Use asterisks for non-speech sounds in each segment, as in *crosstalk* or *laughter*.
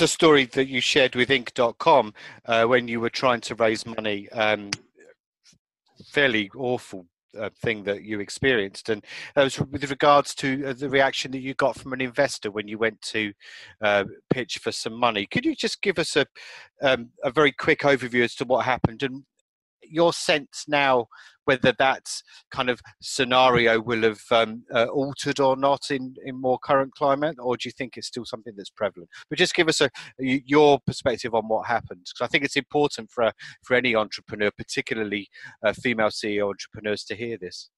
a story that you shared with Inc.com uh, when you were trying to raise money. Um, fairly awful uh, thing that you experienced, and was with regards to uh, the reaction that you got from an investor when you went to uh, pitch for some money. Could you just give us a um, a very quick overview as to what happened and your sense now whether that kind of scenario will have um, uh, altered or not in, in more current climate, or do you think it's still something that's prevalent? But just give us a, your perspective on what happened, because I think it's important for for any entrepreneur, particularly uh, female CEO entrepreneurs, to hear this.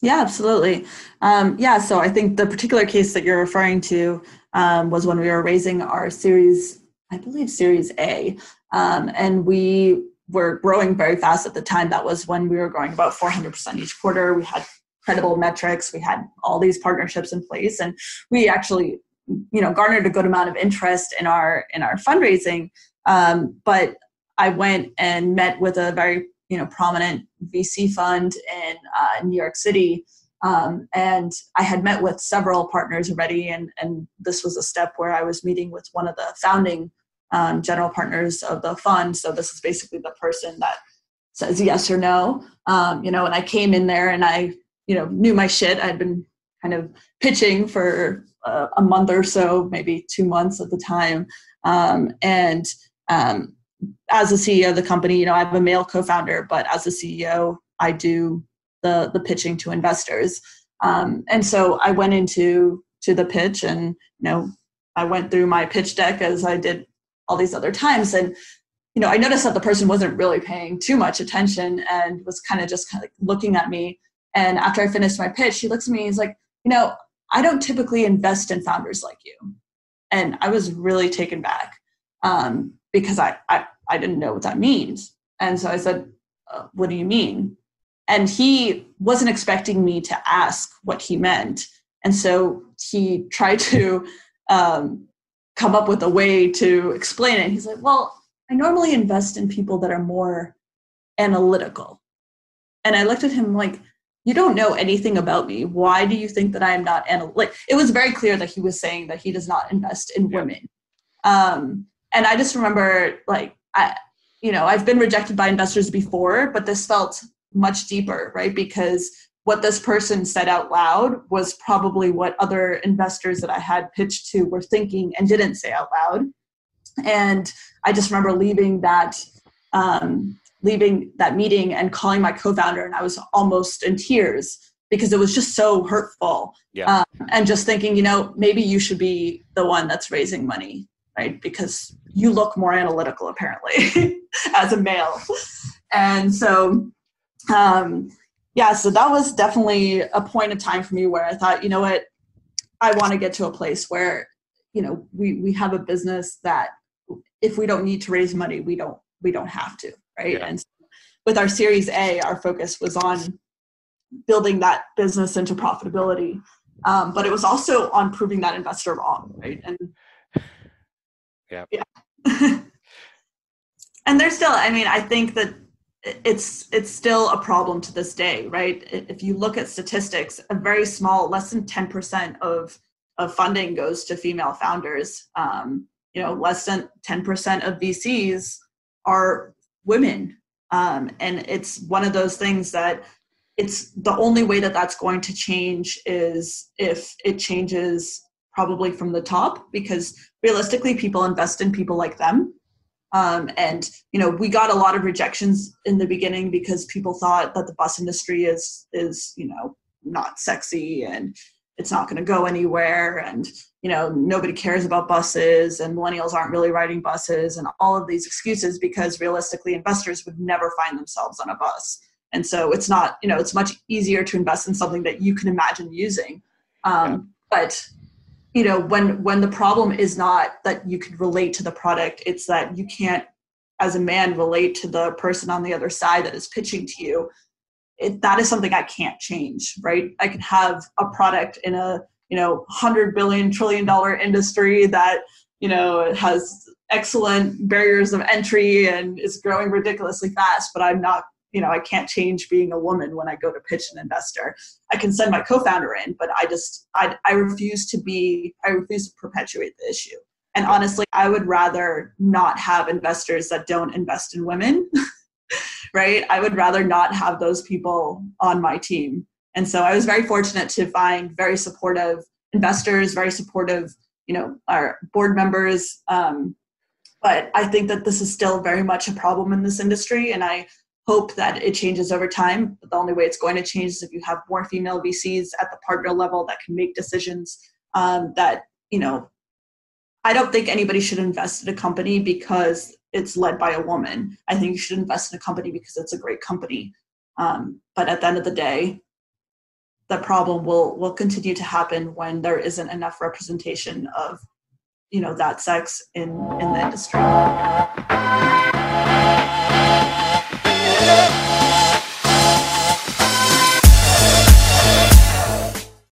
Yeah, absolutely. Um, yeah, so I think the particular case that you're referring to um, was when we were raising our series, I believe Series A, um, and we were growing very fast at the time. That was when we were growing about 400% each quarter. We had credible metrics. We had all these partnerships in place, and we actually, you know, garnered a good amount of interest in our in our fundraising. Um, but I went and met with a very you know prominent VC fund in uh, New York City. Um, and I had met with several partners already, and, and this was a step where I was meeting with one of the founding um, general partners of the fund. So this is basically the person that says yes or no. Um, you know, and I came in there and I, you know, knew my shit. I'd been kind of pitching for a, a month or so, maybe two months at the time. Um, and um, as a CEO of the company, you know, I have a male co-founder, but as a CEO, I do the the pitching to investors. Um, and so I went into to the pitch, and you know, I went through my pitch deck as I did all these other times. And you know i noticed that the person wasn't really paying too much attention and was kind of just kind of looking at me. And after i finished my pitch he looks at me and he's like you know i don't typically invest in founders like you. And i was really taken back um, because I, I i didn't know what that means. And so i said uh, what do you mean? And he wasn't expecting me to ask what he meant. And so he tried to *laughs* um, come up with a way to explain it. He's like, well, I normally invest in people that are more analytical. And I looked at him like, you don't know anything about me. Why do you think that I am not analytical? It was very clear that he was saying that he does not invest in women. Um, and I just remember like, I, you know, I've been rejected by investors before, but this felt much deeper, right? Because what this person said out loud was probably what other investors that I had pitched to were thinking and didn't say out loud. And I just remember leaving that um, leaving that meeting and calling my co-founder, and I was almost in tears because it was just so hurtful. Yeah. Um, and just thinking, you know, maybe you should be the one that's raising money, right? Because you look more analytical apparently *laughs* as a male. And so um, yeah, so that was definitely a point of time for me where I thought, you know what, I want to get to a place where, you know, we we have a business that if we don't need to raise money, we don't we don't have to, right? Yeah. And so with our Series A, our focus was on building that business into profitability, um, but it was also on proving that investor wrong, right? And yeah, yeah. *laughs* and there's still, I mean, I think that it's it's still a problem to this day right? If you look at statistics a very small less than 10% of of funding goes to female founders. Um, you know less than 10% of vcs are women. Um, and it's one of those things that it's the only way that that's going to change is if it changes probably from the top because realistically people invest in people like them um, and you know, we got a lot of rejections in the beginning because people thought that the bus industry is is you know not sexy and it's not going to go anywhere and you know nobody cares about buses and millennials aren't really riding buses and all of these excuses because realistically investors would never find themselves on a bus and so it's not you know it's much easier to invest in something that you can imagine using um, yeah. but you know when when the problem is not that you can relate to the product it's that you can't as a man relate to the person on the other side that is pitching to you. It, that is something i can't change right? I can have a product in a you know 100 billion trillion dollar industry that you know has excellent barriers of entry and is growing ridiculously fast but i'm not you know i can't change being a woman when i go to pitch an investor i can send my co-founder in but i just i, I refuse to be i refuse to perpetuate the issue And honestly, I would rather not have investors that don't invest in women, *laughs* right? I would rather not have those people on my team. And so I was very fortunate to find very supportive investors, very supportive, you know, our board members. Um, but I think that this is still very much a problem in this industry, and I hope that it changes over time. But the only way it's going to change is if you have more female VCs at the partner level that can make decisions um, that you know I don't think anybody should invest in a company because it's led by a woman. I think you should invest in a company because it's a great company. Um, but at the end of the day, the problem will will continue to happen when there isn't enough representation of you know that sex in in the industry. Yeah.